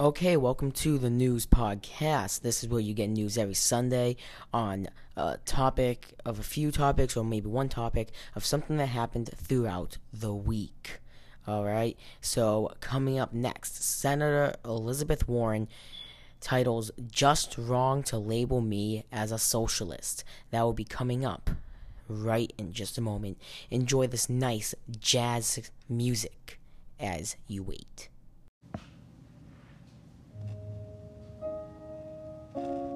Okay, welcome to the news podcast. This is where you get news every Sunday on a topic of a few topics or maybe one topic of something that happened throughout the week. All right, so coming up next, Senator Elizabeth Warren titles Just Wrong to Label Me as a Socialist. That will be coming up right in just a moment. Enjoy this nice jazz music as you wait. All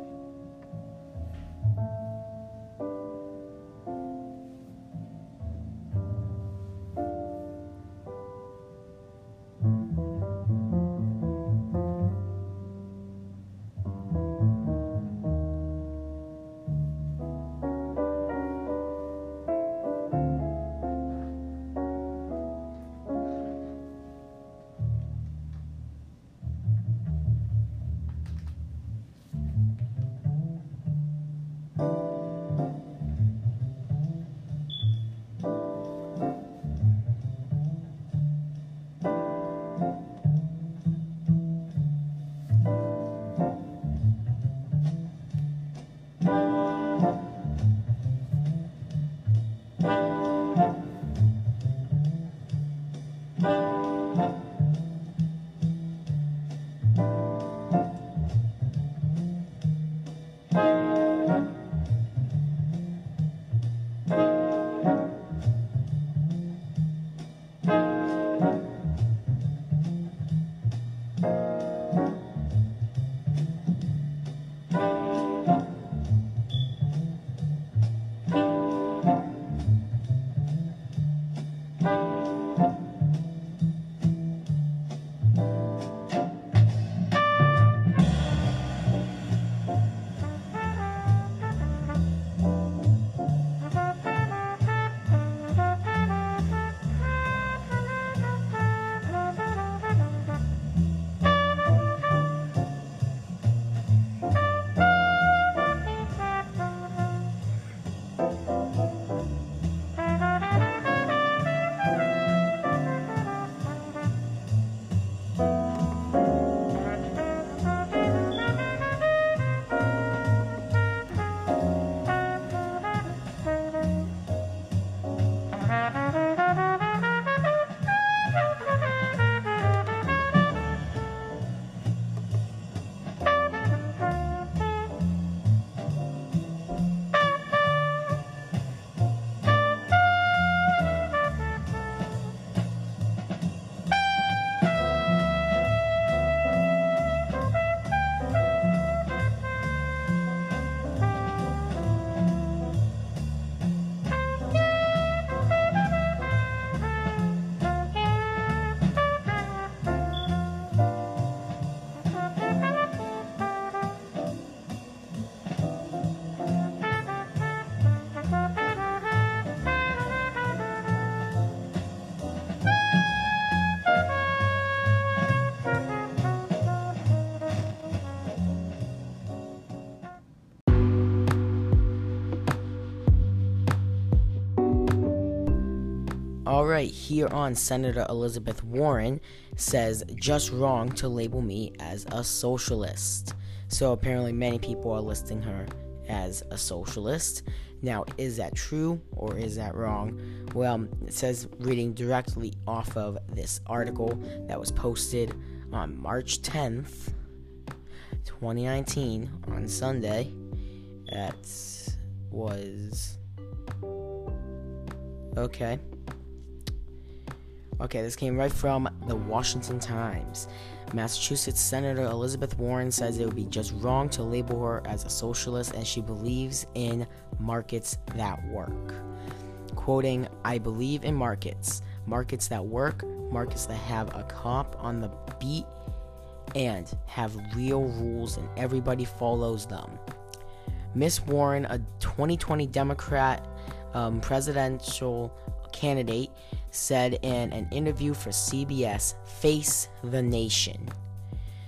right, here on Senator Elizabeth Warren says just wrong to label me as a socialist. So apparently, many people are listing her as a socialist. Now, is that true or is that wrong? Well, it says reading directly off of this article that was posted on March 10th, 2019, on Sunday. That was. Okay. Okay, this came right from the Washington Times. Massachusetts Senator Elizabeth Warren says it would be just wrong to label her as a socialist and she believes in markets that work. Quoting, I believe in markets. Markets that work, markets that have a cop on the beat and have real rules and everybody follows them. Miss Warren, a 2020 Democrat um, presidential candidate, said in an interview for CBS Face the Nation.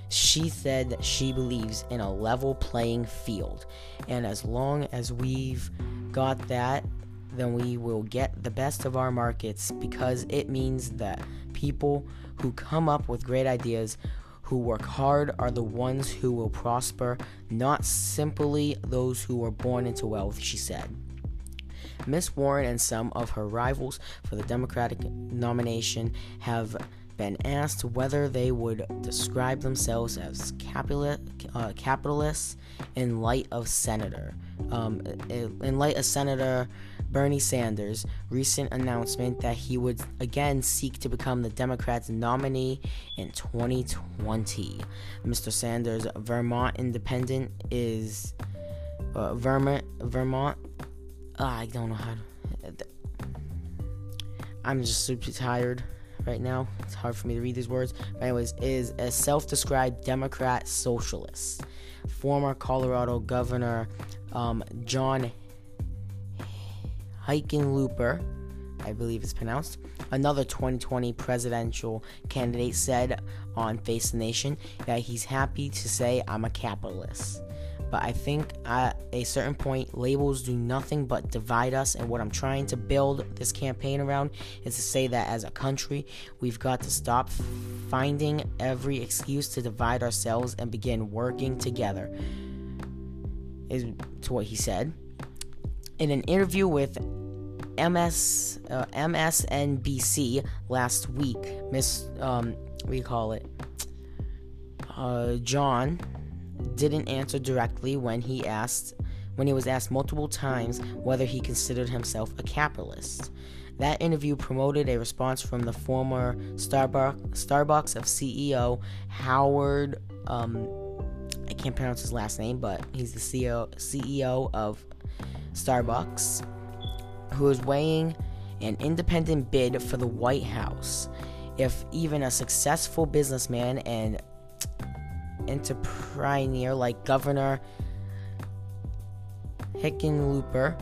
She said that she believes in a level playing field, and as long as we've got that, then we will get the best of our markets because it means that people who come up with great ideas who work hard are the ones who will prosper, not simply those who are born into wealth, she said. Miss Warren and some of her rivals for the Democratic nomination have been asked whether they would describe themselves as uh, capitalists in light of Senator, um, in light of Senator Bernie Sanders' recent announcement that he would again seek to become the Democrats' nominee in 2020. Mr. Sanders' Vermont Independent is uh, Vermont. Vermont. Uh, I don't know how to. I'm just super tired right now. It's hard for me to read these words. But anyways, is a self-described Democrat socialist. Former Colorado Governor um, John Hickenlooper, I believe it's pronounced, another 2020 presidential candidate said on Face the Nation that he's happy to say, I'm a capitalist. But I think at a certain point, labels do nothing but divide us. And what I'm trying to build this campaign around is to say that as a country, we've got to stop finding every excuse to divide ourselves and begin working together. Is to what he said. In an interview with MS uh, MSNBC last week, Miss um, you call it? Uh, John didn't answer directly when he asked when he was asked multiple times whether he considered himself a capitalist. That interview promoted a response from the former Starbucks, Starbucks of CEO Howard. Um, I can't pronounce his last name, but he's the CEO CEO of Starbucks, who is weighing an independent bid for the White House. If even a successful businessman and entrepreneur like Governor Hickenlooper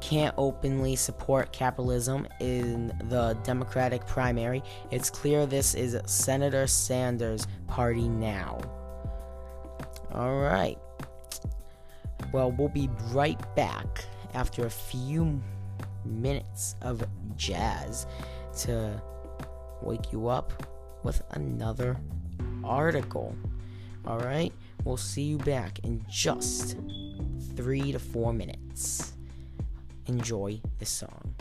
can't openly support capitalism in the Democratic primary, it's clear this is Senator Sanders' party now. All right. Well, we'll be right back after a few minutes of jazz to wake you up with another article. All right, we'll see you back in just three to four minutes. Enjoy this song.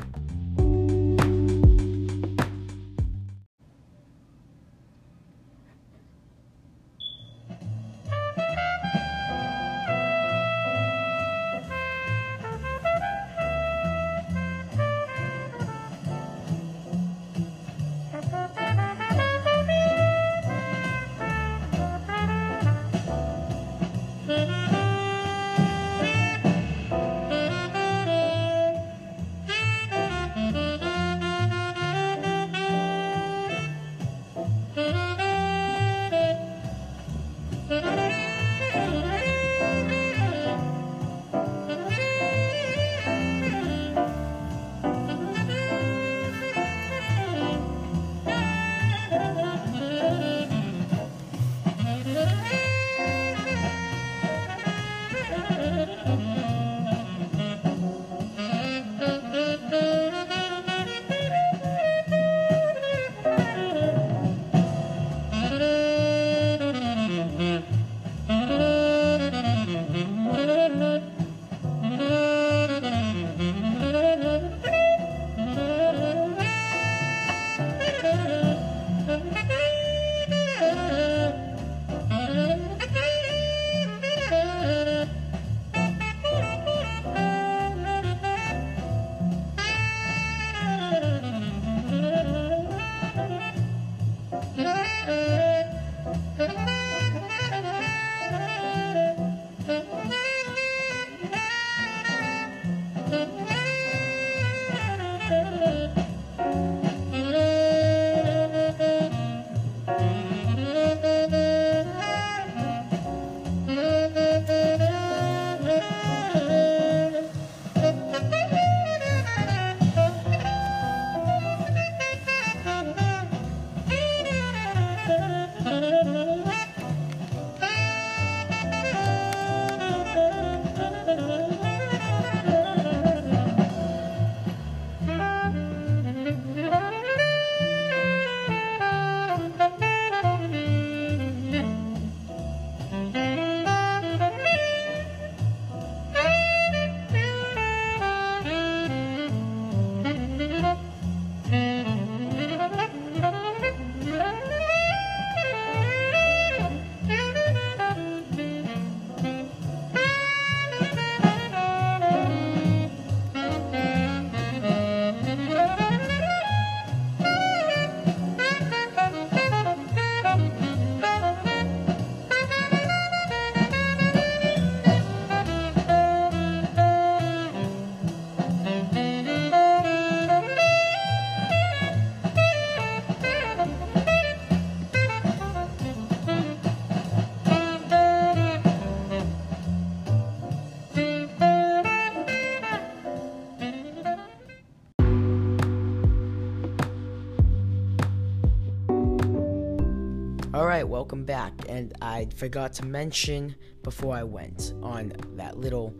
Welcome back. And I forgot to mention before I went on that little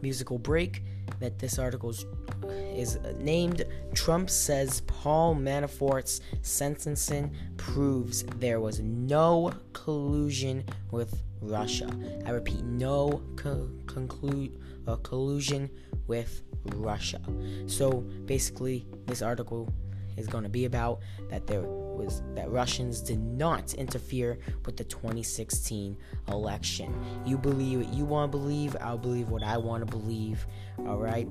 musical break that this article is named Trump says Paul Manafort's sentencing proves there was no collusion with Russia. I repeat, no co- conclude uh, collusion with Russia. So basically, this article is going to be about that there was that Russians did not interfere with the 2016 election. You believe what you want to believe, I'll believe what I want to believe. All right.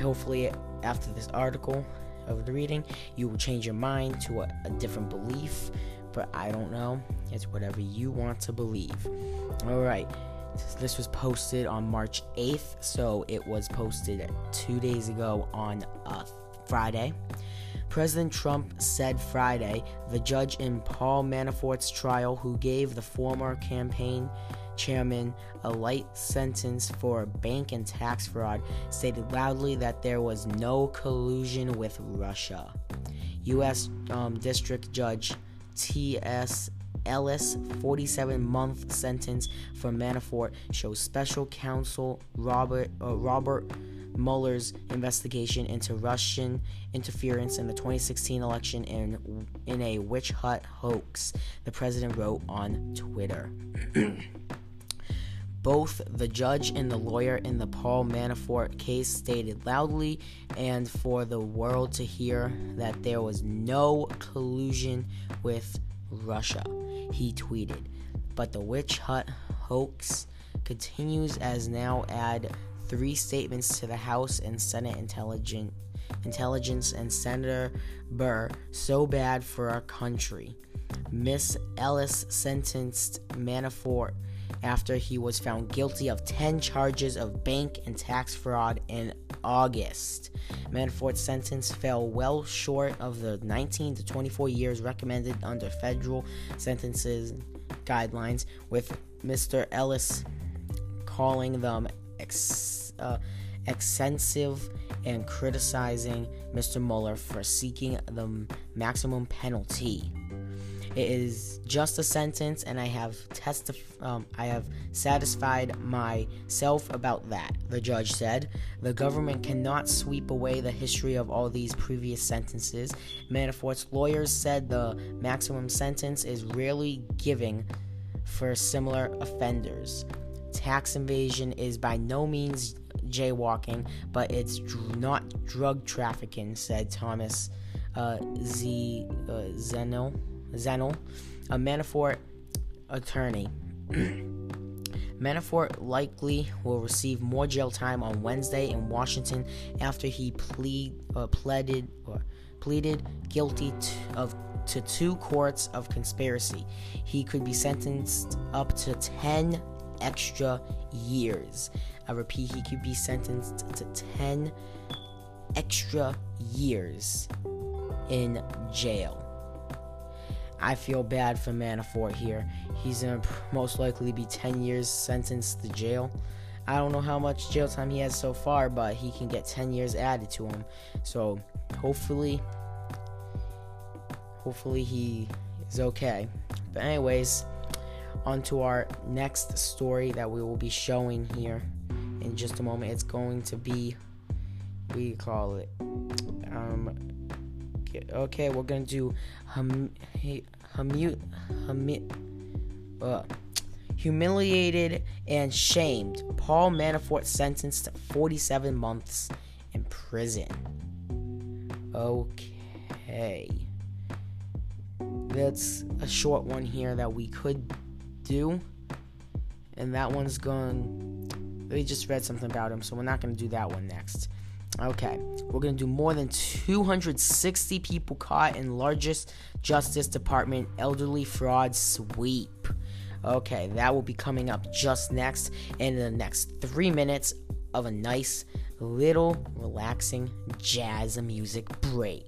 Hopefully after this article of the reading, you will change your mind to a, a different belief, but I don't know. It's whatever you want to believe. All right. This was posted on March 8th, so it was posted two days ago on a Friday. President Trump said Friday the judge in Paul Manafort's trial, who gave the former campaign chairman a light sentence for bank and tax fraud, stated loudly that there was no collusion with Russia. U.S. Um, District Judge T.S. Ellis 47 month sentence for Manafort shows special counsel Robert uh, Robert Mueller's investigation into Russian interference in the 2016 election in in a witch hunt hoax, the president wrote on Twitter. Both the judge and the lawyer in the Paul Manafort case stated loudly and for the world to hear that there was no collusion with Russia, he tweeted. But the witch hunt hoax continues as now add three statements to the House and Senate intelligence intelligence and Senator Burr so bad for our country. Miss Ellis sentenced Manafort after he was found guilty of 10 charges of bank and tax fraud in August. Manafort's sentence fell well short of the 19 to 24 years recommended under federal sentences guidelines, with Mr. Ellis calling them ex- uh, extensive and criticizing Mr. Mueller for seeking the maximum penalty. It is just a sentence, and I have testif- um, I have satisfied myself about that. The judge said the government cannot sweep away the history of all these previous sentences. Manafort's lawyers said the maximum sentence is rarely given for similar offenders. Tax invasion is by no means jaywalking, but it's dr- not drug trafficking, said Thomas uh, Z. Uh, Zeno, Zeno, a Manafort attorney. Manafort likely will receive more jail time on Wednesday in Washington after he plead, uh, pleaded or pleaded guilty to, of to two courts of conspiracy. He could be sentenced up to 10 extra years. I repeat, he could be sentenced to 10 extra years in jail. I feel bad for Manafort here. He's gonna most likely be 10 years sentenced to jail. I don't know how much jail time he has so far, but he can get 10 years added to him. So hopefully, hopefully he is okay. But anyways, on to our next story that we will be showing here in just a moment. It's going to be, we call it, um, okay, we're gonna do hum, hum, hum, uh, humiliated and shamed. Paul Manafort sentenced to 47 months in prison. Okay. That's a short one here that we could do. And that one's going. We just read something about him, so we're not going to do that one next. Okay, we're going to do more than 260 people caught in largest Justice Department elderly fraud sweep. Okay, that will be coming up just next in the next three minutes of a nice little relaxing jazz music break.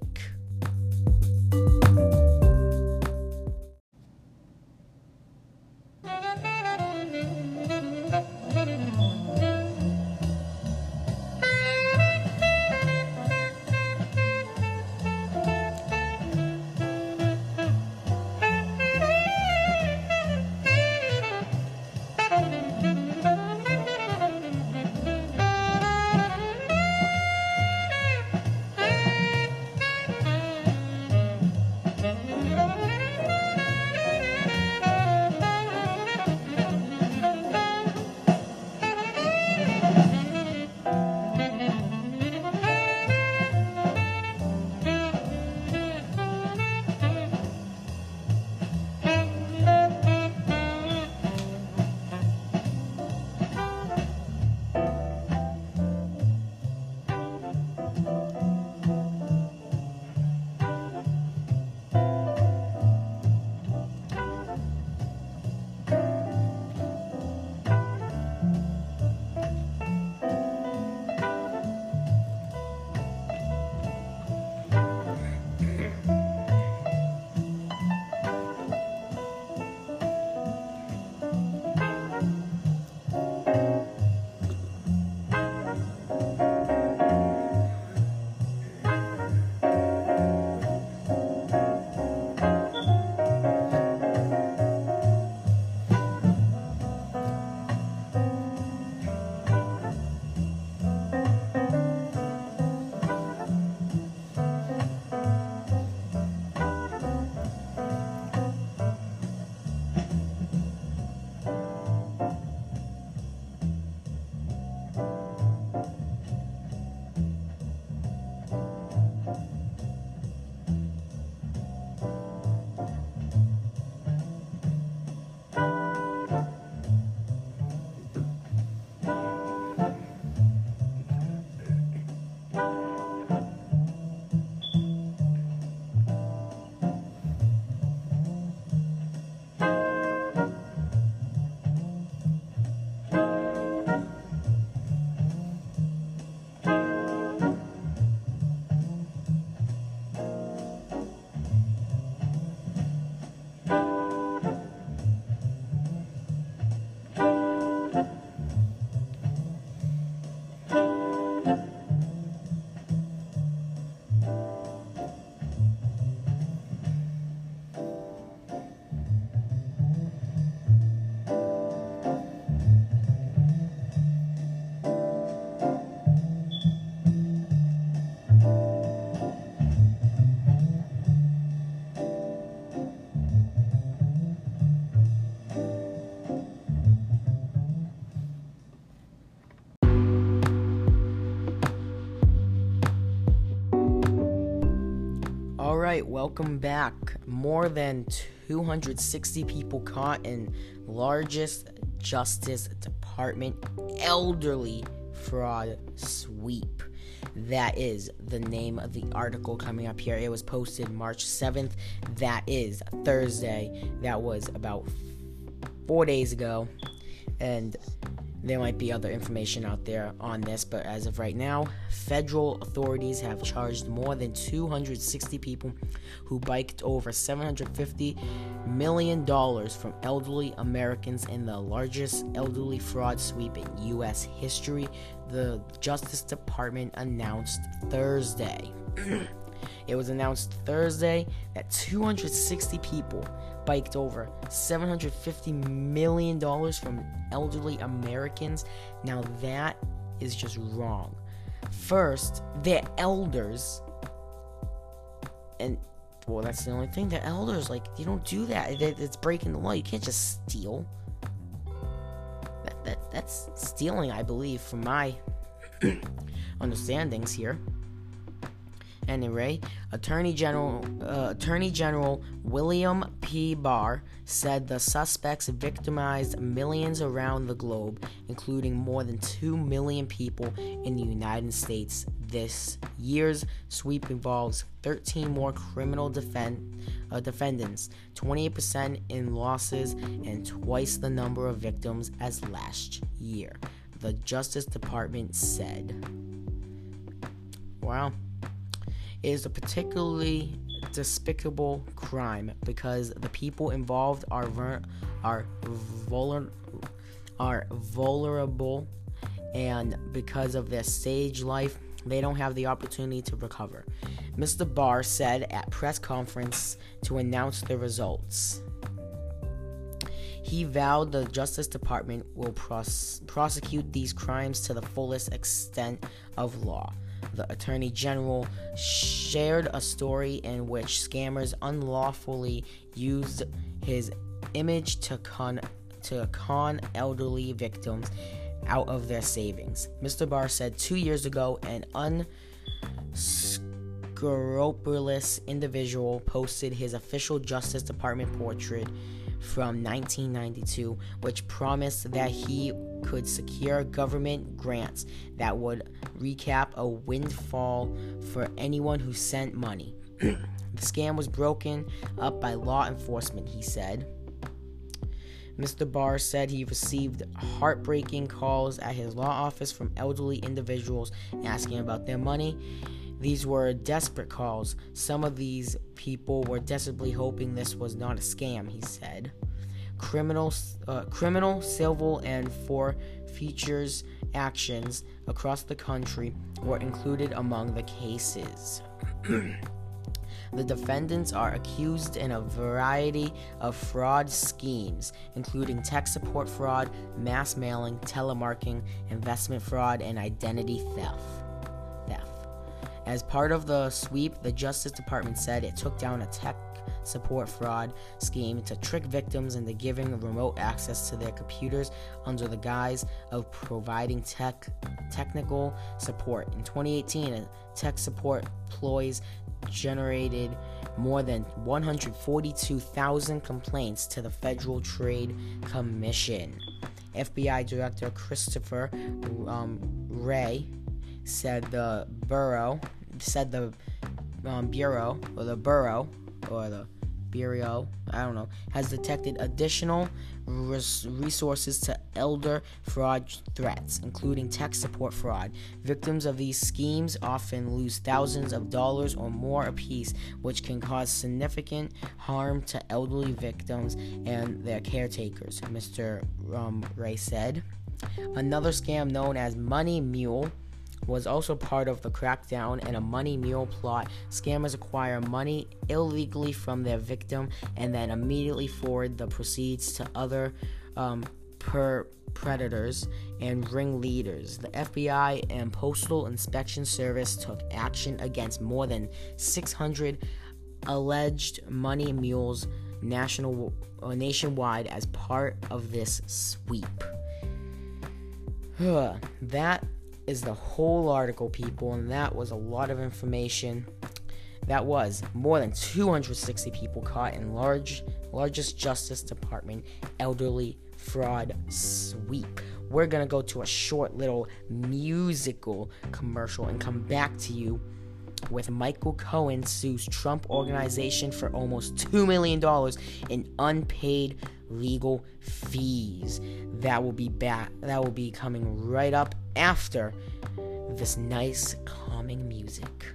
Welcome back. More than 260 people caught in largest Justice Department elderly fraud sweep. That is the name of the article coming up here. It was posted March 7th. That is Thursday. That was about four days ago. And there might be other information out there on this, but as of right now, federal authorities have charged more than 260 people who biked over $750 million from elderly Americans in the largest elderly fraud sweep in U.S. history, the Justice Department announced Thursday. it was announced Thursday that 260 people biked over $750 million from elderly Americans. Now, that is just wrong. First, they're elders. And, well, that's the only thing. They're elders. Like, you don't do that. It's breaking the law. You can't just steal. That, that, that's stealing, I believe, from my understandings here. Anyway, Attorney General uh, Attorney General William P. Barr said the suspects victimized millions around the globe, including more than 2 million people in the United States. This year's sweep involves 13 more criminal defend, uh, defendants, 28% in losses, and twice the number of victims as last year, the Justice Department said. Wow. Is a particularly despicable crime because the people involved are ver- are vulner- are vulnerable and because of their stage life they don't have the opportunity to recover. Mr. Barr said at press conference to announce the results. He vowed the Justice Department will pros- prosecute these crimes to the fullest extent of law the Attorney General shared a story in which scammers unlawfully used his image to con to con elderly victims out of their savings. Mr. Barr said two years ago an unscrupulous individual posted his official Justice Department portrait from 1992, which promised that he could secure government grants that would recap a windfall for anyone who sent money. the scam was broken up by law enforcement, he said. Mr. Barr said he received heartbreaking calls at his law office from elderly individuals asking about their money. These were desperate calls. Some of these people were desperately hoping this was not a scam, he said. Criminal, uh, criminal, civil, and for features actions across the country were included among the cases. The defendants are accused in a variety of fraud schemes, including tech support fraud, mass mailing, telemarketing, investment fraud, and identity theft. Theft. As part of the sweep, the Justice Department said it took down a tech support fraud scheme to trick victims into giving remote access to their computers under the guise of providing tech technical support. In 2018, tech support ploys generated more than 142,000 complaints to the Federal Trade Commission. FBI Director Christopher um, said the Bureau said the um, Bureau or the Bureau or the Bureau, I don't know, has detected additional res- resources to elder fraud threats, including tech support fraud. Victims of these schemes often lose thousands of dollars or more apiece, which can cause significant harm to elderly victims and their caretakers, Mr. Um, Wray said. Another scam known as Money Mule was also part of the crackdown and a money mule plot. Scammers acquire money illegally from their victim and then immediately forward the proceeds to other um, per predators and ringleaders. The FBI and Postal Inspection Service took action against more than 600 alleged money mules national uh, nationwide as part of this sweep. that is the whole article, people, and that was a lot of information. that was more than 260 people caught in large largest Justice Department elderly fraud sweep. We're gonna go to a short little musical commercial and come back to you with Michael Cohen sues Trump organization for almost $2 million in unpaid legal fees. That will be back that will be coming right up after this nice calming music.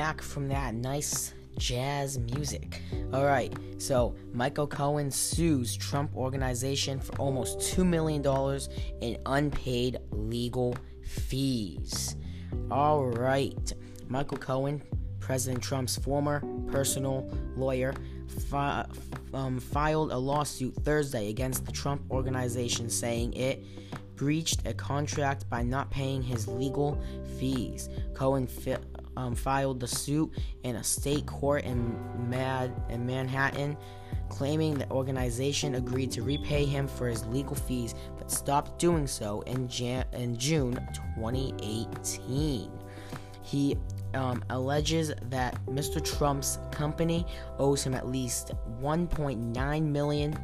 Back from that nice jazz music. All right, so Michael Cohen sues Trump organization for almost $2 million in unpaid legal fees. All right, Michael Cohen, President Trump's former personal lawyer, fi- um, filed a lawsuit Thursday against the Trump organization saying it breached a contract by not paying his legal fees. Cohen fi- um, filed the suit in a state court in, Mad- in Manhattan, claiming the organization agreed to repay him for his legal fees but stopped doing so in, Jan- in June 2018. He um, alleges that Mr. Trump's company owes him at least $1.9 million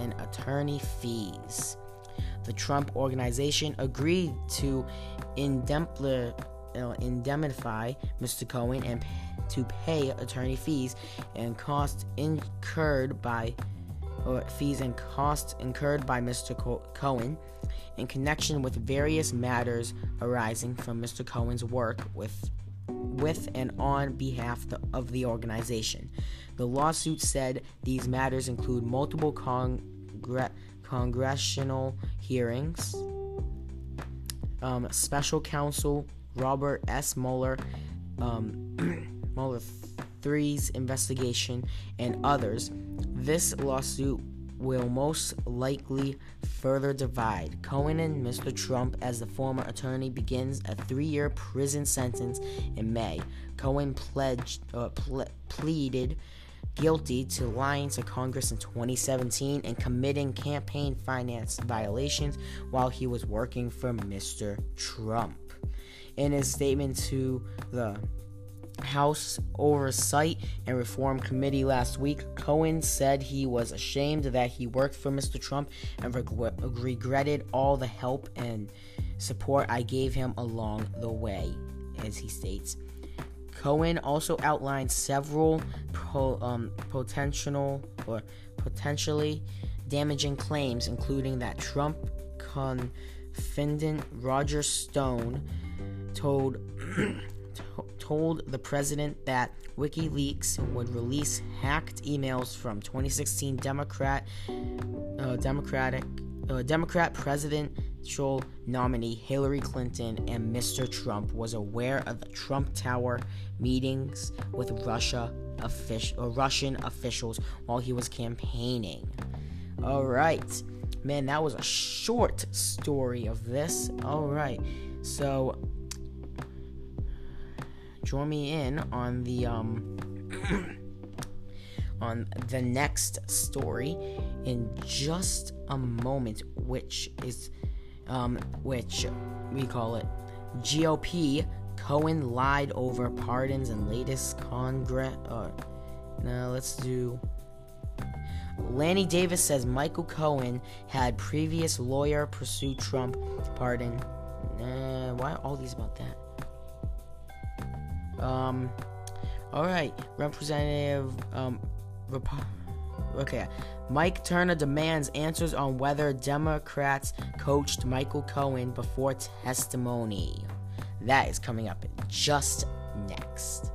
in attorney fees. The Trump organization agreed to indemnify Mr. Cohen and to pay attorney fees and costs incurred by or fees and costs incurred by Mr. Cohen in connection with various matters arising from Mr. Cohen's work with with and on behalf of the organization. The lawsuit said these matters include multiple congre- congressional hearings, um, special counsel Robert S. Mueller, um, Mueller investigation, and others. This lawsuit will most likely further divide. Cohen and Mr. Trump, as the former attorney, begins a three year prison sentence in May. Cohen pledged, uh, ple- pleaded guilty to lying to Congress in 2017 and committing campaign finance violations while he was working for Mr. Trump. In his statement to the House Oversight and Reform Committee last week, Cohen said he was ashamed that he worked for Mr. Trump and reg- regretted all the help and support I gave him along the way, as he states. Cohen also outlined several pro, um, potential or potentially damaging claims, including that Trump confidant Roger Stone told told the president that WikiLeaks would release hacked emails from 2016 Democrat uh, Democratic uh, Democrat presidential nominee Hillary Clinton and Mr. Trump was aware of the Trump Tower meetings with Russia official, uh, Russian officials while he was campaigning. All right. Man, that was a short story of this. All right. So join me in on the um on the next story in just a moment, which is um which we call it GOP Cohen lied over pardons and latest Congress. Uh, now let's do. Lanny Davis says Michael Cohen had previous lawyer pursue Trump pardon. Uh, why all these about that? Um, all right, Representative. Um, Rep- okay, Mike Turner demands answers on whether Democrats coached Michael Cohen before testimony. That is coming up just next.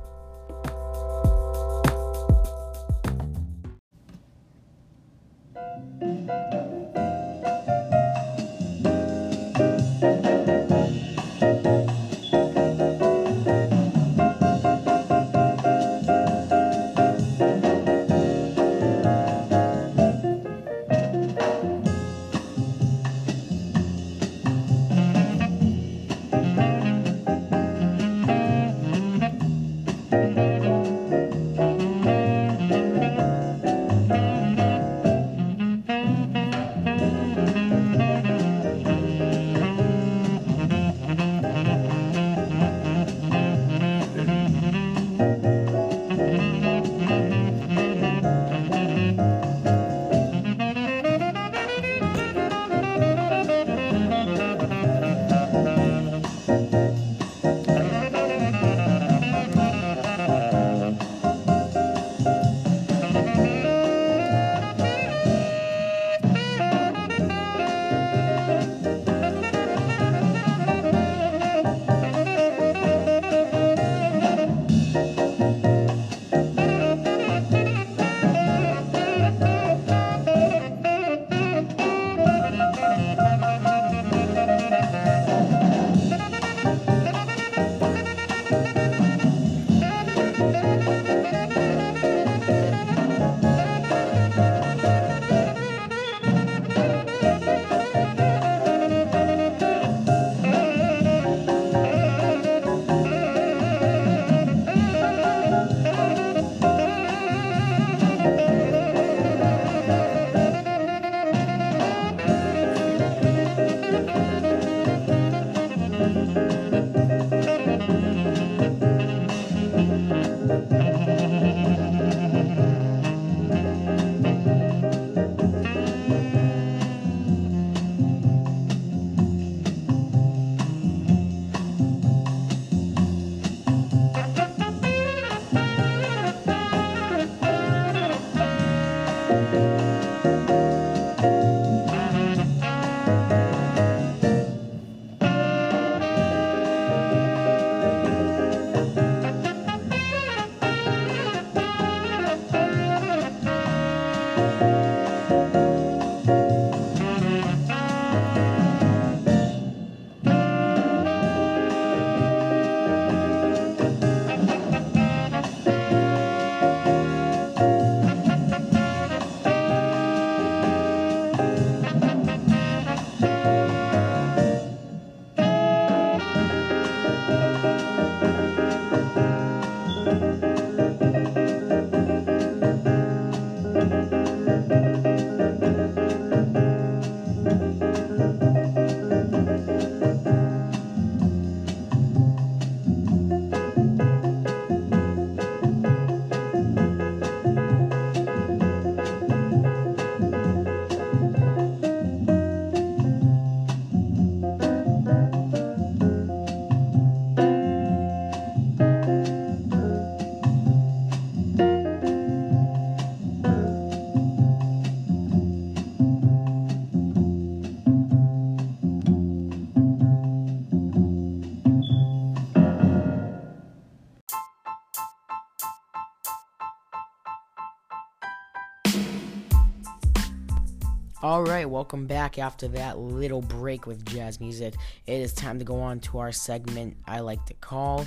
All right, welcome back after that little break with jazz music. It is time to go on to our segment I like to call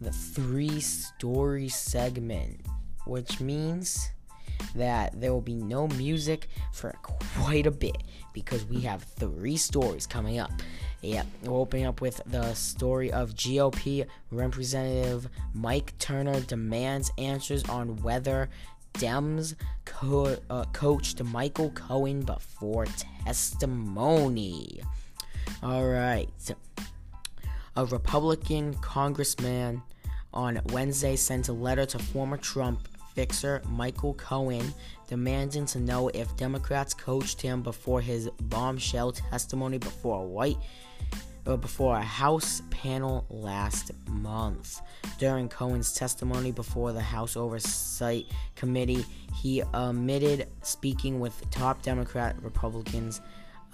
the three story segment, which means that there will be no music for quite a bit because we have three stories coming up. Yep, we're opening up with the story of GOP Representative Mike Turner demands answers on whether Dems co- uh, coached Michael Cohen before testimony. All right. A Republican congressman on Wednesday sent a letter to former Trump fixer Michael Cohen demanding to know if Democrats coached him before his bombshell testimony before a white before a House panel last month. During Cohen's testimony before the House Oversight Committee, he omitted speaking with top Democrat Republicans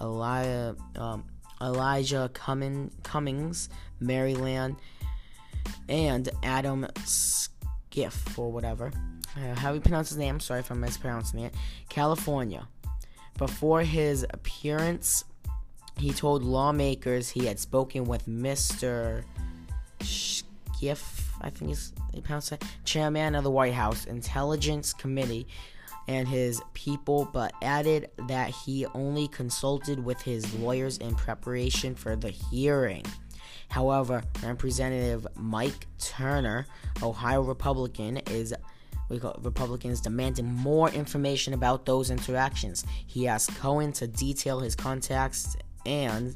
Elijah, um, Elijah Cummings, Maryland, and Adam Schiff, or whatever. Uh, how you pronounce his name? Sorry if I'm mispronouncing it. California. Before his appearance he told lawmakers he had spoken with Mr. Schiff, I think he's he pronounced it, chairman of the White House Intelligence Committee, and his people, but added that he only consulted with his lawyers in preparation for the hearing. However, Representative Mike Turner, Ohio Republican, is Republicans demanding more information about those interactions. He asked Cohen to detail his contacts and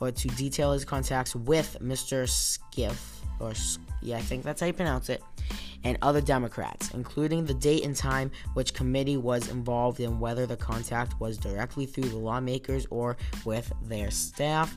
or to detail his contacts with Mr. Skiff or yeah, I think that's how you pronounce it, and other Democrats, including the date and time which committee was involved in whether the contact was directly through the lawmakers or with their staff.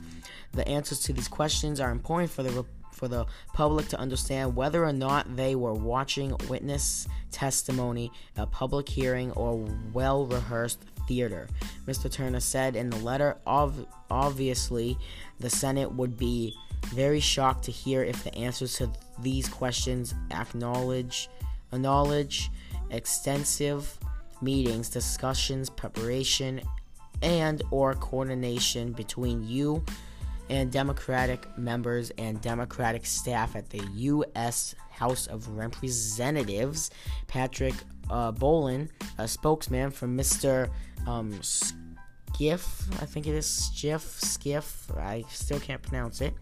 The answers to these questions are important for the for the public to understand whether or not they were watching witness testimony, a public hearing, or well rehearsed theater. Mr. Turner said in the letter, Ov- obviously, the Senate would be very shocked to hear if the answers to these questions acknowledge, acknowledge extensive meetings, discussions, preparation, and or coordination between you and Democratic members and Democratic staff at the U.S. House of Representatives. Patrick uh, Bolin, a spokesman for Mr um, Skiff, I think it is Skiff, Skiff, I still can't pronounce it,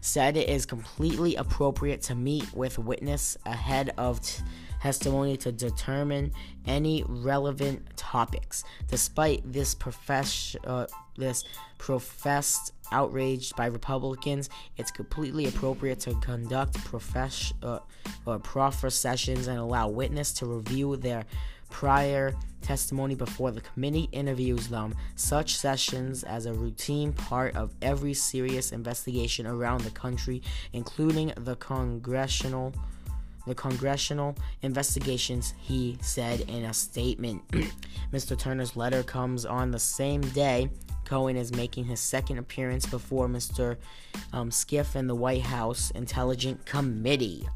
said it is completely appropriate to meet with witness ahead of t- testimony to determine any relevant topics. Despite this profess- uh, this professed outrage by Republicans, it's completely appropriate to conduct profess- uh, uh, proffer sessions and allow witness to review their prior testimony before the committee interviews them. Such sessions as a routine part of every serious investigation around the country, including the congressional the congressional investigations, he said in a statement. Mr. Turner's letter comes on the same day Cohen is making his second appearance before Mr. Um, Schiff and the White House Intelligence Committee.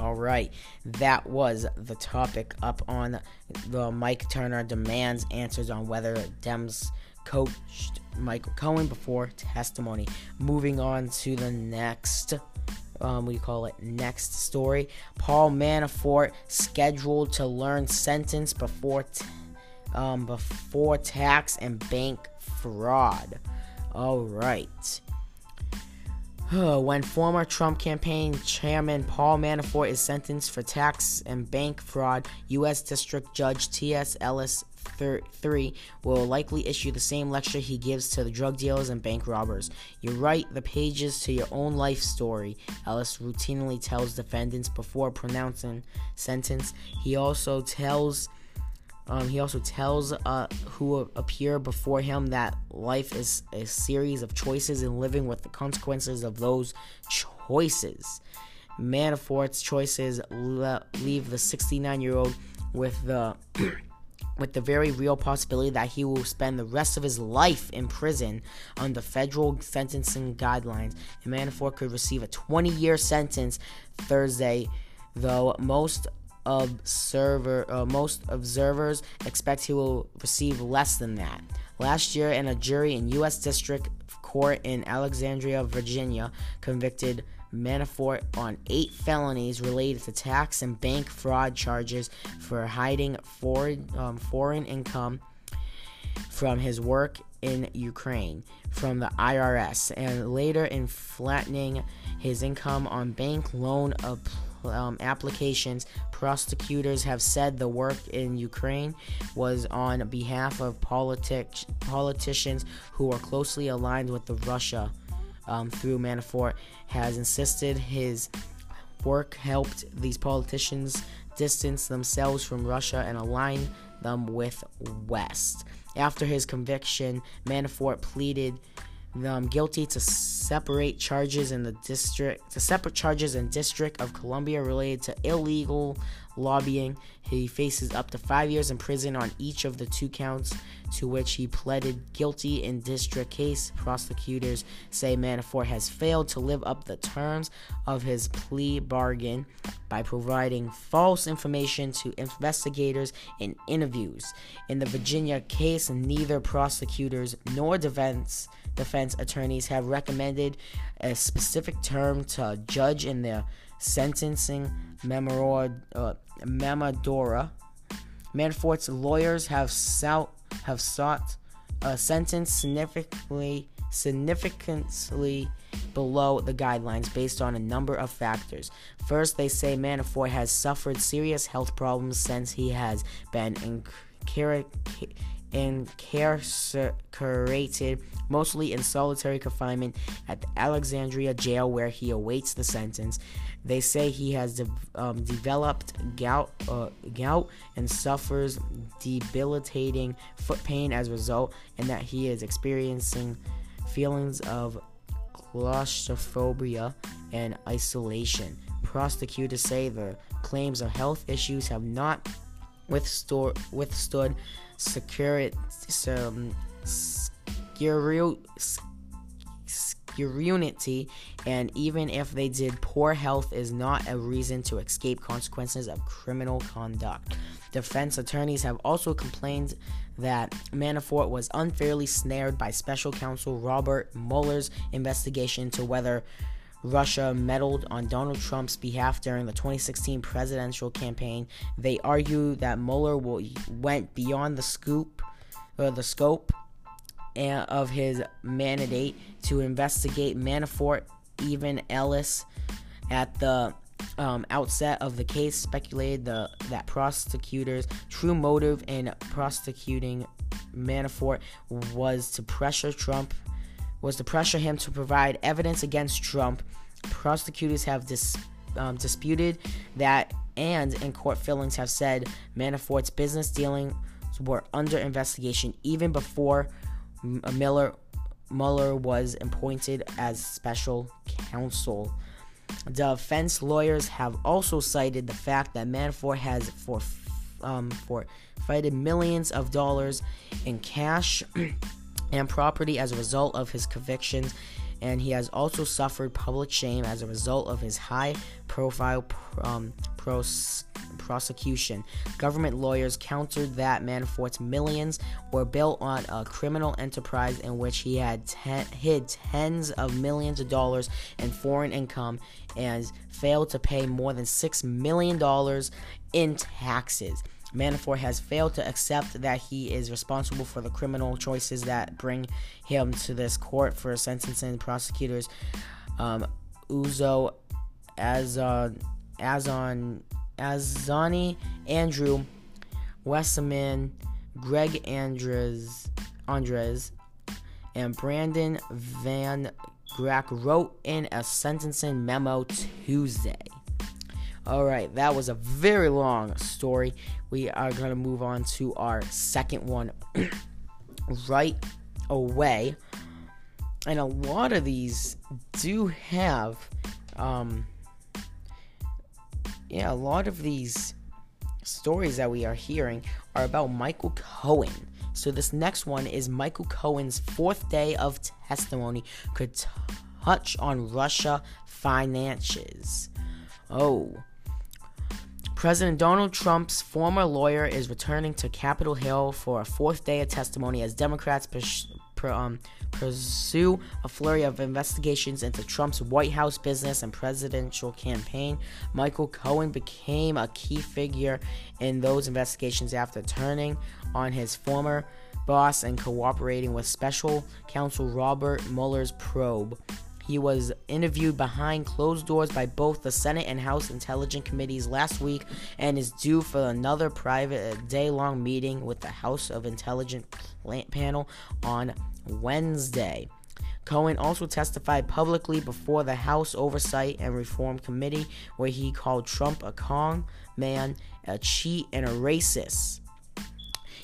All right, that was the topic up on the Mike Turner demands answers on whether Dems coached Michael Cohen before testimony. Moving on to the next, um, we call it next story. Paul Manafort scheduled to learn sentence before, t- um, before tax and bank fraud. All right. When former Trump campaign chairman Paul Manafort is sentenced for tax and bank fraud, U.S. District Judge T.S. Ellis III will likely issue the same lecture he gives to the drug dealers and bank robbers. You write the pages to your own life story, Ellis routinely tells defendants before pronouncing sentence. He also tells um, he also tells uh, who appear before him that life is a series of choices and living with the consequences of those choices. Manafort's choices le- leave the 69 year old with the with the very real possibility that he will spend the rest of his life in prison under federal sentencing guidelines. And Manafort could receive a 20 year sentence Thursday, though most observer uh, most observers expect he will receive less than that. Last year, in a jury in U.S. District Court in Alexandria, Virginia, convicted Manafort on eight felonies related to tax and bank fraud charges for hiding foreign um, foreign income from his work in Ukraine from the IRS, and later in flattening his income on bank loan um, applications. Prosecutors have said the work in Ukraine was on behalf of politic- politicians who are closely aligned with the Russia. Um, through Manafort has insisted his work helped these politicians distance themselves from Russia and align them with West. After his conviction, Manafort pleaded um, guilty to separate charges in the district to separate charges in District of Columbia related to illegal lobbying. He faces up to five years in prison on each of the two counts to which he pleaded guilty in district case. Prosecutors say Manafort has failed to live up the terms of his plea bargain by providing false information to investigators in interviews. In the Virginia case, neither prosecutors nor defense defense attorneys have recommended a specific term to judge in their sentencing memorandum. Uh, Mamadora. Manafort's lawyers have, sought, have sought a sentence significantly significantly below the guidelines based on a number of factors. First, they say Manafort has suffered serious health problems since he has been incarcerated, mostly in solitary confinement at the Alexandria jail where he awaits the sentence. They say he has de- um, developed gout, uh, gout and suffers debilitating foot pain as a result, and that he is experiencing feelings of claustrophobia and isolation. Prosecutors say the claims of health issues have not withstood, withstood security, um, unity, and even if they did, poor health is not a reason to escape consequences of criminal conduct. Defense attorneys have also complained that Manafort was unfairly snared by special counsel Robert Mueller's investigation into whether Russia meddled on Donald Trump's behalf during the 2016 presidential campaign. They argue that Mueller went beyond the scoop, or the scope of his mandate to investigate Manafort, even Ellis, at the um, outset of the case, speculated the, that prosecutors' true motive in prosecuting Manafort was to pressure Trump, was to pressure him to provide evidence against Trump. Prosecutors have dis, um, disputed that, and in court fillings have said Manafort's business dealings were under investigation even before Miller Mueller was appointed as special counsel. Defense lawyers have also cited the fact that Manafort has for um, forfeited millions of dollars in cash and property as a result of his convictions, and he has also suffered public shame as a result of his high profile um, pros- prosecution. Government lawyers countered that Manafort's millions were built on a criminal enterprise in which he had ten- hid tens of millions of dollars in foreign income and failed to pay more than $6 million in taxes. Manafort has failed to accept that he is responsible for the criminal choices that bring him to this court for sentencing prosecutors. Um, Uzo Azon, Azon, Azani, Andrew Westerman, Greg Andres, Andres, and Brandon Van Grack wrote in a sentencing memo Tuesday. All right, that was a very long story. We are going to move on to our second one right away. And a lot of these do have, um, yeah, a lot of these stories that we are hearing are about Michael Cohen. So this next one is Michael Cohen's fourth day of testimony could touch on Russia finances. Oh, President Donald Trump's former lawyer is returning to Capitol Hill for a fourth day of testimony as Democrats um, pursue a flurry of investigations into Trump's White House business and presidential campaign. Michael Cohen became a key figure in those investigations after turning on his former boss and cooperating with special counsel Robert Mueller's probe. He was interviewed behind closed doors by both the Senate and House Intelligence Committees last week and is due for another private uh, day long meeting with the House of Intelligence panel on Wednesday. Cohen also testified publicly before the House Oversight and Reform Committee, where he called Trump a con man, a cheat, and a racist.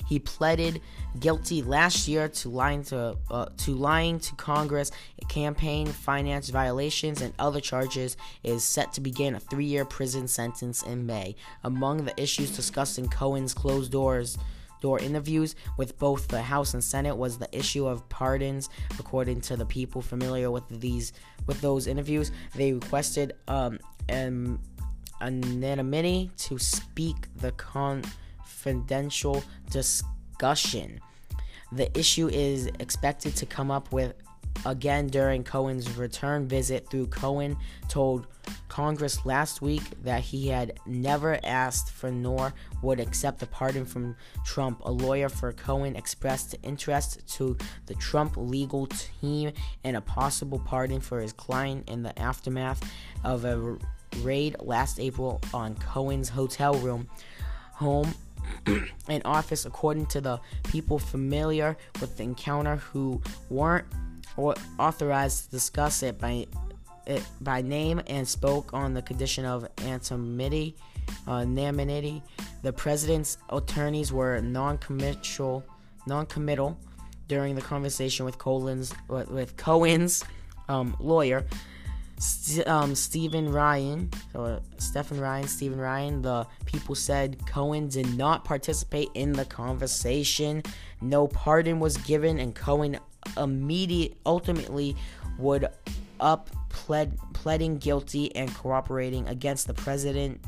He pleaded guilty last year to lying to uh, to lying to Congress, campaign finance violations, and other charges. Is set to begin a three-year prison sentence in May. Among the issues discussed in Cohen's closed doors door interviews with both the House and Senate was the issue of pardons. According to the people familiar with these with those interviews, they requested um, an anonymity to speak the confidential discussion. The issue is expected to come up with again during Cohen's return visit through Cohen told Congress last week that he had never asked for nor would accept a pardon from Trump. A lawyer for Cohen expressed interest to the Trump legal team in a possible pardon for his client in the aftermath of a raid last April on Cohen's hotel room home and office, according to the people familiar with the encounter who weren't or authorized to discuss it by it by name and spoke on the condition of anonymity. Uh, anonymity. The president's attorneys were non-committal, non-committal during the conversation with Cohen's with Cohen's um, lawyer St- um, Stephen Ryan, or Stephen Ryan, Stephen Ryan, the people said Cohen did not participate in the conversation. No pardon was given, and Cohen immediate ultimately would up pled pleading guilty and cooperating against the president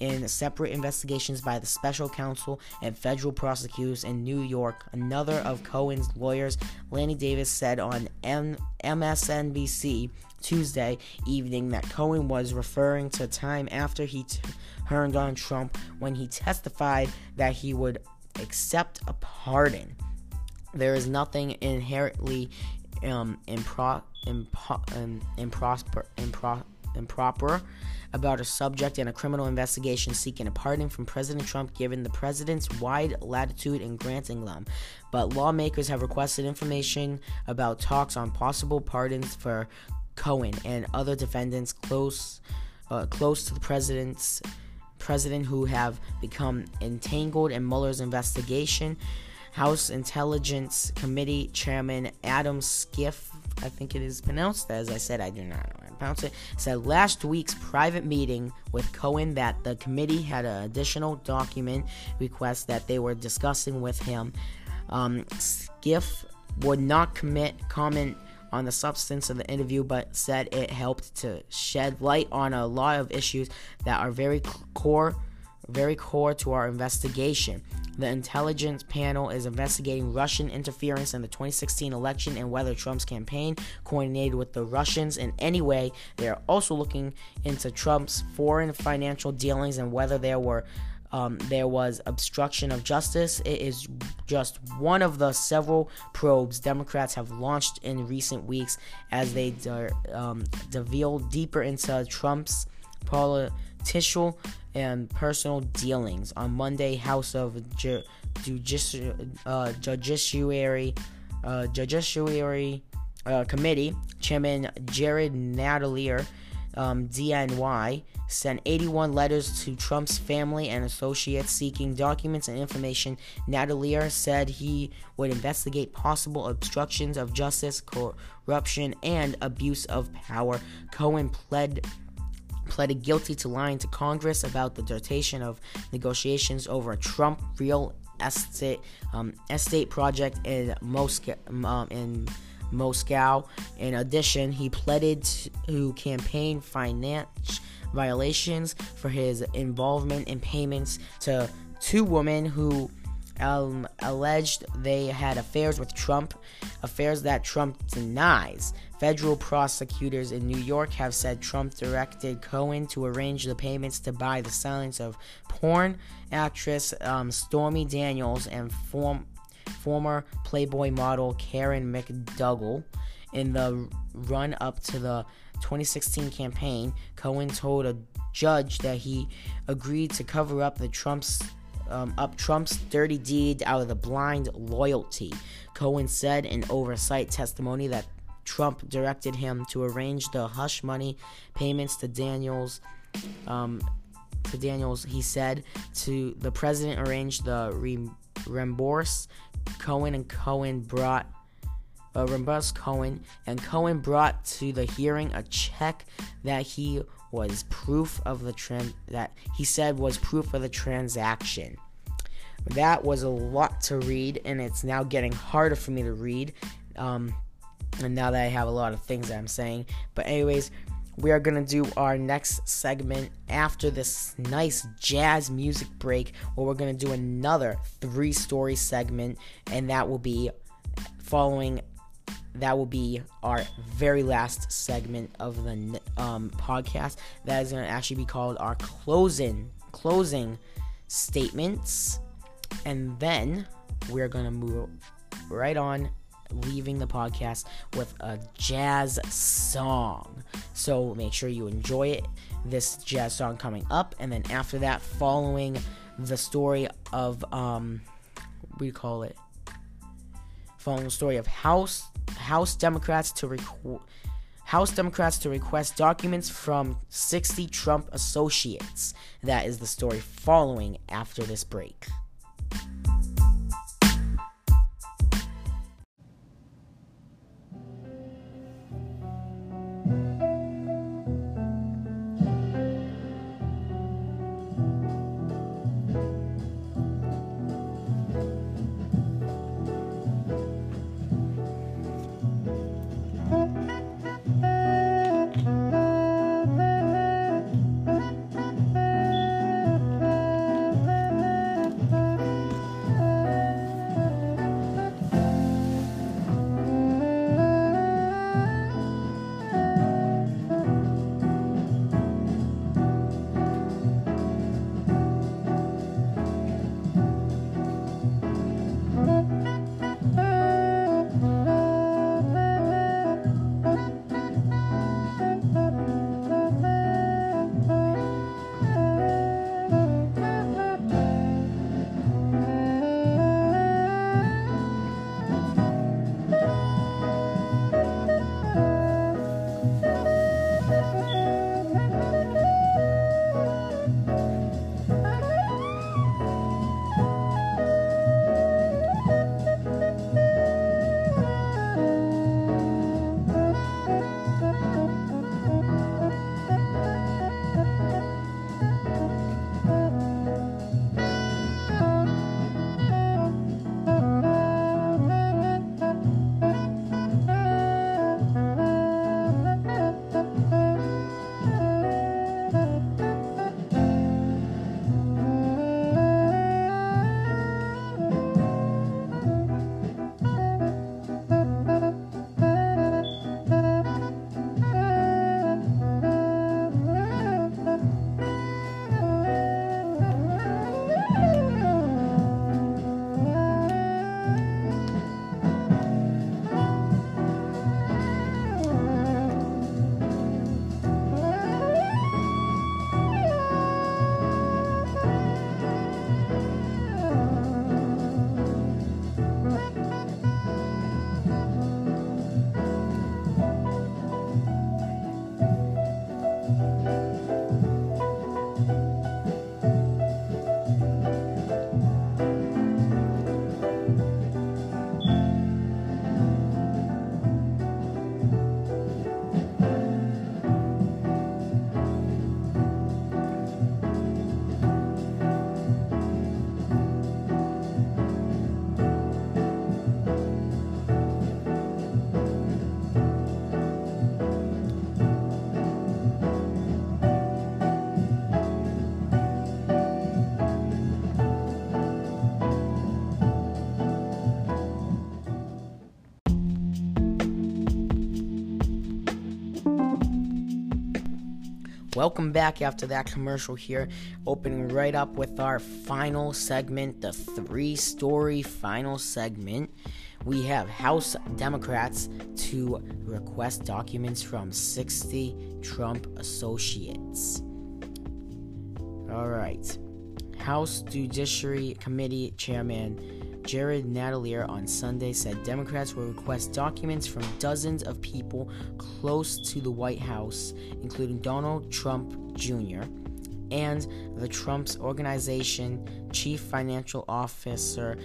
in separate investigations by the special counsel and federal prosecutors in New York. Another of Cohen's lawyers, Lanny Davis, said on M- MSNBC Tuesday evening that Cohen was referring to time after he t- turned on Trump when he testified that he would accept a pardon. There is nothing inherently um, impro- impo- um, impro- improper about a subject in a criminal investigation seeking a pardon from President Trump given the president's wide latitude in granting them. But lawmakers have requested information about talks on possible pardons for Cohen and other defendants close uh, close to the president's president who have become entangled in Mueller's investigation. House Intelligence Committee Chairman Adam Schiff I think it is pronounced. As I said, I do not know how to pronounce it. Said last week's private meeting with Cohen that the committee had an additional document request that they were discussing with him. Um, Schiff would not commit comment on the substance of the interview, but said it helped to shed light on a lot of issues that are very core, very core to our investigation. The intelligence panel is investigating Russian interference in the 2016 election and whether Trump's campaign coordinated with the Russians in any way. They are also looking into Trump's foreign financial dealings and whether there were um, there was obstruction of justice. It is just one of the several probes Democrats have launched in recent weeks as they de- um, deeper into Trump's political and personal dealings. On Monday, House of Ju- Judici- uh, Judiciary, uh, Judiciary uh, Committee Chairman Jared Nadler um, DNY sent 81 letters to Trump's family and associates seeking documents and information. Nadler said he would investigate possible obstructions of justice, corruption, and abuse of power. Cohen pled pleaded guilty to lying to Congress about the duration of negotiations over a Trump real estate um, estate project in Moscow. Um, in Moscow. In addition, he pleaded to campaign finance violations for his involvement in payments to two women who um, alleged they had affairs with Trump, affairs that Trump denies. Federal prosecutors in New York have said Trump directed Cohen to arrange the payments to buy the silence of porn actress um, Stormy Daniels and form former Playboy model Karen McDougal. In the run up to the 2016 campaign, Cohen told a judge that he agreed to cover up the Trump's um, up Trump's dirty deed out of the blind loyalty. Cohen said in oversight testimony that Trump directed him to arrange the hush money payments to Daniels. Um, to Daniels, he said to the president arranged the re- reimburse Cohen and Cohen brought uh, Cohen and Cohen brought to the hearing a check that he was proof of the trend that he said was proof of the transaction. That was a lot to read, and it's now getting harder for me to read. Um, and now that I have a lot of things that I'm saying, but anyways, we are going to do our next segment after this nice jazz music break where we're going to do another three story segment and that will be following that will be our very last segment of the um, podcast. That is going to actually be called our closing closing statements. And then we're going to move right on leaving the podcast with a jazz song. So make sure you enjoy it. This jazz song coming up, and then after that, following the story of um, we call it following the story of House House Democrats to requ- House Democrats to request documents from 60 Trump associates. That is the story following after this break. Welcome back after that commercial here. Opening right up with our final segment, the three story final segment. We have House Democrats to request documents from 60 Trump associates. All right. House Judiciary Committee Chairman Jared Nadler on Sunday said Democrats will request documents from dozens of people close to the White House, including Donald Trump Jr. and the Trump's organization chief financial officer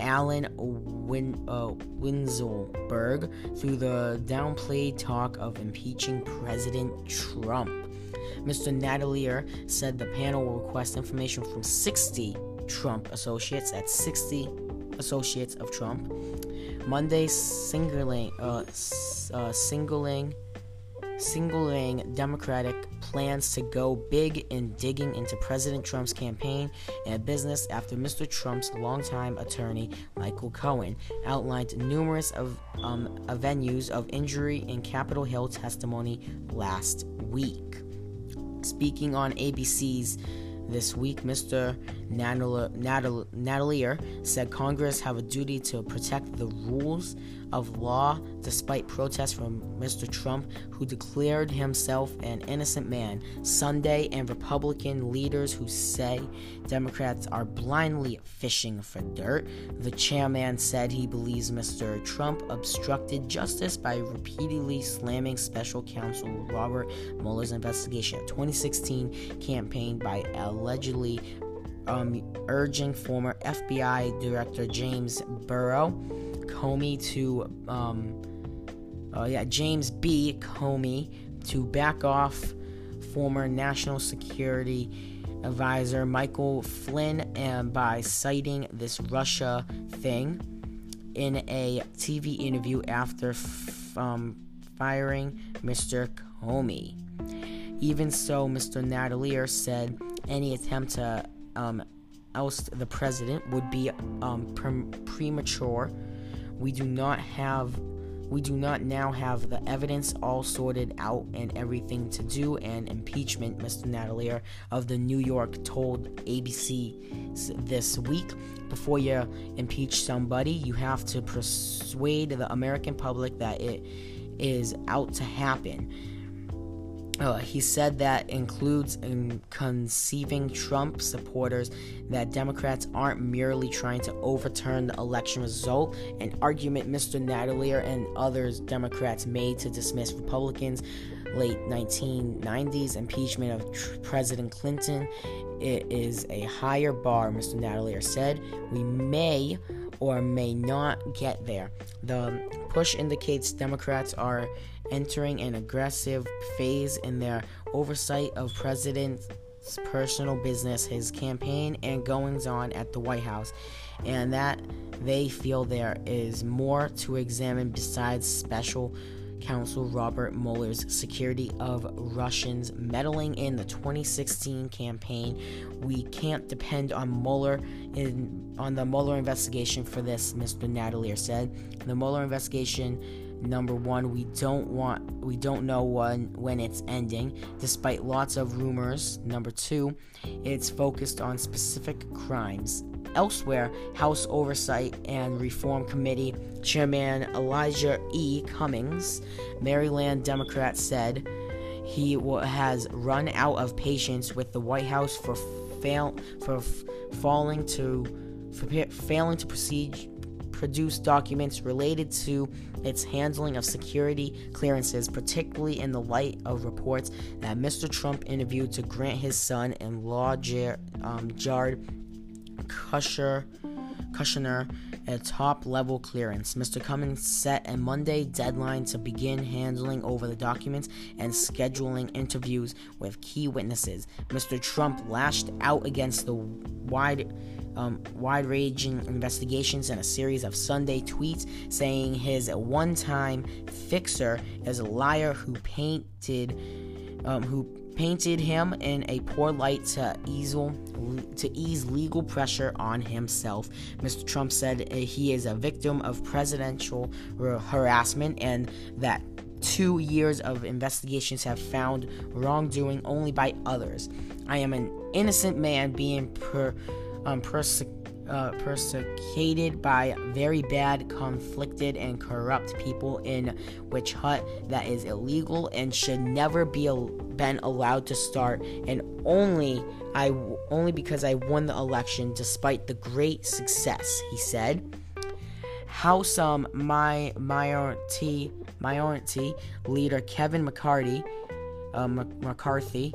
Allen Win- uh, Weisselberg through the downplayed talk of impeaching President Trump. Mr. Nadler said the panel will request information from 60 Trump associates at 60 associates of Trump. Monday, singling, uh, uh, singling, singling Democratic plans to go big in digging into President Trump's campaign and business after Mr. Trump's longtime attorney Michael Cohen outlined numerous of um, venues of injury in Capitol Hill testimony last week. Speaking on ABC's this week, Mr. Nadler said Congress have a duty to protect the rules of law despite protests from Mr. Trump, who declared himself an innocent man Sunday, and Republican leaders who say Democrats are blindly fishing for dirt. The chairman said he believes Mr. Trump obstructed justice by repeatedly slamming special counsel Robert Mueller's investigation of 2016 campaign by allegedly um, urging former FBI Director James Burrow Comey to, um, uh, yeah, James B. Comey to back off former National Security Advisor Michael Flynn and by citing this Russia thing in a TV interview after f- um, firing Mr. Comey. Even so, Mr. Nadler said any attempt to um, oust the president would be um, pre- premature we do not have we do not now have the evidence all sorted out and everything to do and impeachment, Mr. Nadler of the New York told ABC this week. Before you impeach somebody, you have to persuade the American public that it is out to happen. Uh, he said that includes in conceiving Trump supporters that Democrats aren't merely trying to overturn the election result, an argument Mr. Nadler and others Democrats made to dismiss Republicans' late 1990s impeachment of tr- President Clinton. It is a higher bar, Mr. Nadler said. We may or may not get there. The push indicates Democrats are entering an aggressive phase in their oversight of President's personal business, his campaign, and goings on at the White House, and that they feel there is more to examine besides special counsel Robert Mueller's security of Russians meddling in the 2016 campaign. We can't depend on Mueller in on the Mueller investigation for this, Mr. Nadler said. The Mueller investigation Number one, we don't want we don't know when when it's ending, despite lots of rumors. Number two, it's focused on specific crimes. Elsewhere, House Oversight and Reform Committee Chairman Elijah E. Cummings, Maryland Democrat, said he has run out of patience with the White House for fail for f- falling to for failing to proceed produce documents related to its handling of security clearances, particularly in the light of reports that Mr. Trump interviewed to grant his son in law um, Jared Kushner, Kushner a top level clearance. Mr. Cummings set a Monday deadline to begin handling over the documents and scheduling interviews with key witnesses. Mr. Trump lashed out against the wide um, wide ranging investigations and a series of Sunday tweets saying his one time fixer is a liar who painted. Um, who painted him in a poor light to ease, to ease legal pressure on himself. Mr. Trump said he is a victim of presidential harassment and that two years of investigations have found wrongdoing only by others. I am an innocent man being per, um, persecuted uh, persecuted by very bad, conflicted, and corrupt people in Witch Hut that is illegal and should never be al- been allowed to start, and only I only because I won the election despite the great success, he said. House um, my minority minority leader Kevin McCarthy, uh, McCarthy,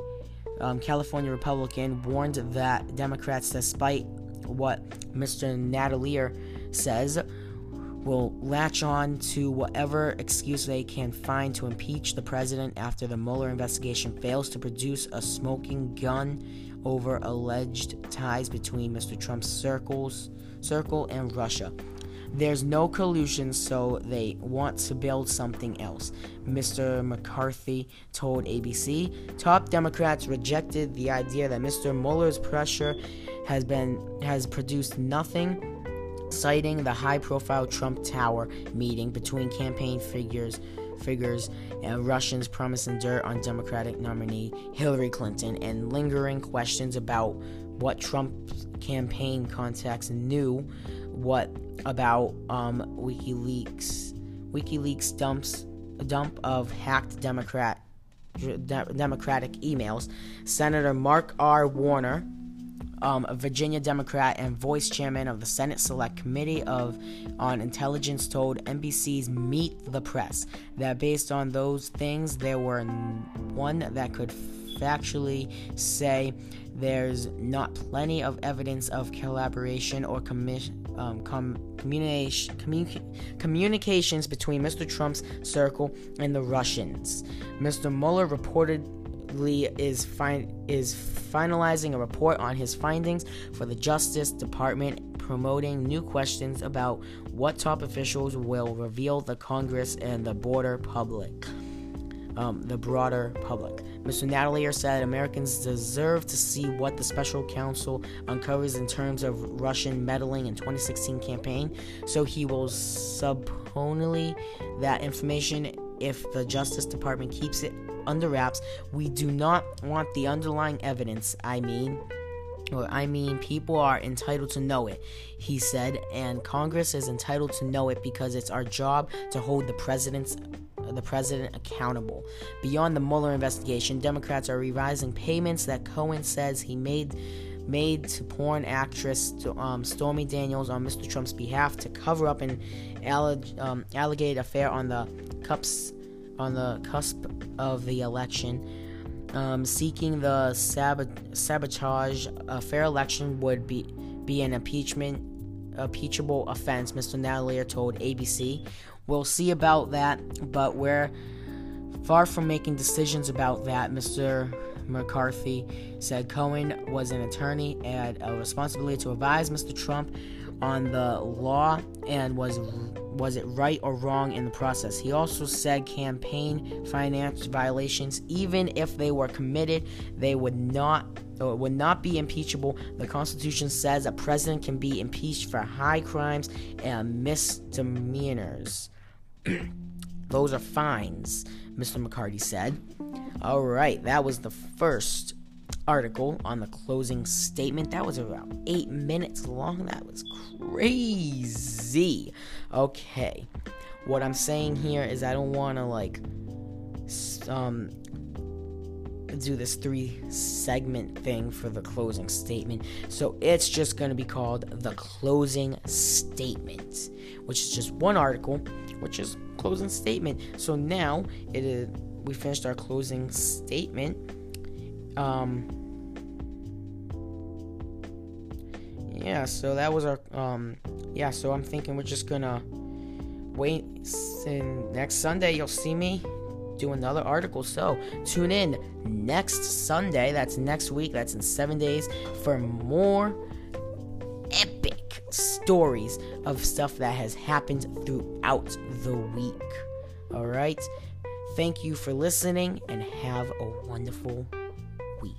um, California Republican, warned that Democrats, despite what Mr. Nadler says, will latch on to whatever excuse they can find to impeach the president after the Mueller investigation fails to produce a smoking gun over alleged ties between Mr. Trump's circles, circle and Russia. There's no collusion, so they want to build something else. Mr. McCarthy told ABC. Top Democrats rejected the idea that Mr. Mueller's pressure has been has produced nothing citing the high-profile Trump Tower meeting between campaign figures figures and Russians promising dirt on Democratic nominee Hillary Clinton and lingering questions about what Trump's campaign contacts knew what about um, WikiLeaks WikiLeaks dumps a dump of hacked Democrat Democratic emails. Senator Mark R. Warner um, a Virginia Democrat and vice chairman of the Senate Select Committee of on Intelligence, told NBC's Meet the Press that based on those things, there were one that could factually say there's not plenty of evidence of collaboration or commi- um, com- communication, commun- communications between Mr. Trump's circle and the Russians. Mr. Mueller reported Lee is fin- is finalizing a report on his findings for the Justice Department, promoting new questions about what top officials will reveal the Congress and the border public. Um, the broader public. Mr. Nadler said Americans deserve to see what the special counsel uncovers in terms of Russian meddling in 2016 campaign, so he will subpoena that information if the Justice Department keeps it under wraps. We do not want the underlying evidence. I mean, or I mean, people are entitled to know it, he said, and Congress is entitled to know it because it's our job to hold the president's the president accountable. Beyond the Mueller investigation, Democrats are revising payments that Cohen says he made made to porn actress um, Stormy Daniels on Mr. Trump's behalf to cover up an alleg- um, alleged affair on the Cups on the cusp of the election, um, seeking the sab- sabotage a fair election would be be an impeachment impeachable offense. Mr. Nadler told ABC, "We'll see about that, but we're far from making decisions about that." Mr. McCarthy said Cohen was an attorney and a responsibility to advise Mr. Trump on the law and was was it right or wrong in the process. He also said campaign finance violations, even if they were committed, they would not or would not be impeachable. The Constitution says a president can be impeached for high crimes and misdemeanors. Those are fines, Mr. McCarthy said. All right, that was the first article on the closing statement. That was about eight minutes long. That was crazy. Okay, what I'm saying here is I don't want to like um do this three segment thing for the closing statement. So it's just going to be called the closing statement, which is just one article, which is closing statement. So now it is we finished our closing statement. Um yeah, so that was our um yeah, so I'm thinking we're just gonna wait and next Sunday you'll see me do another article. So tune in next Sunday, that's next week, that's in seven days, for more epic stories of stuff that has happened throughout the week. Alright? Thank you for listening and have a wonderful week.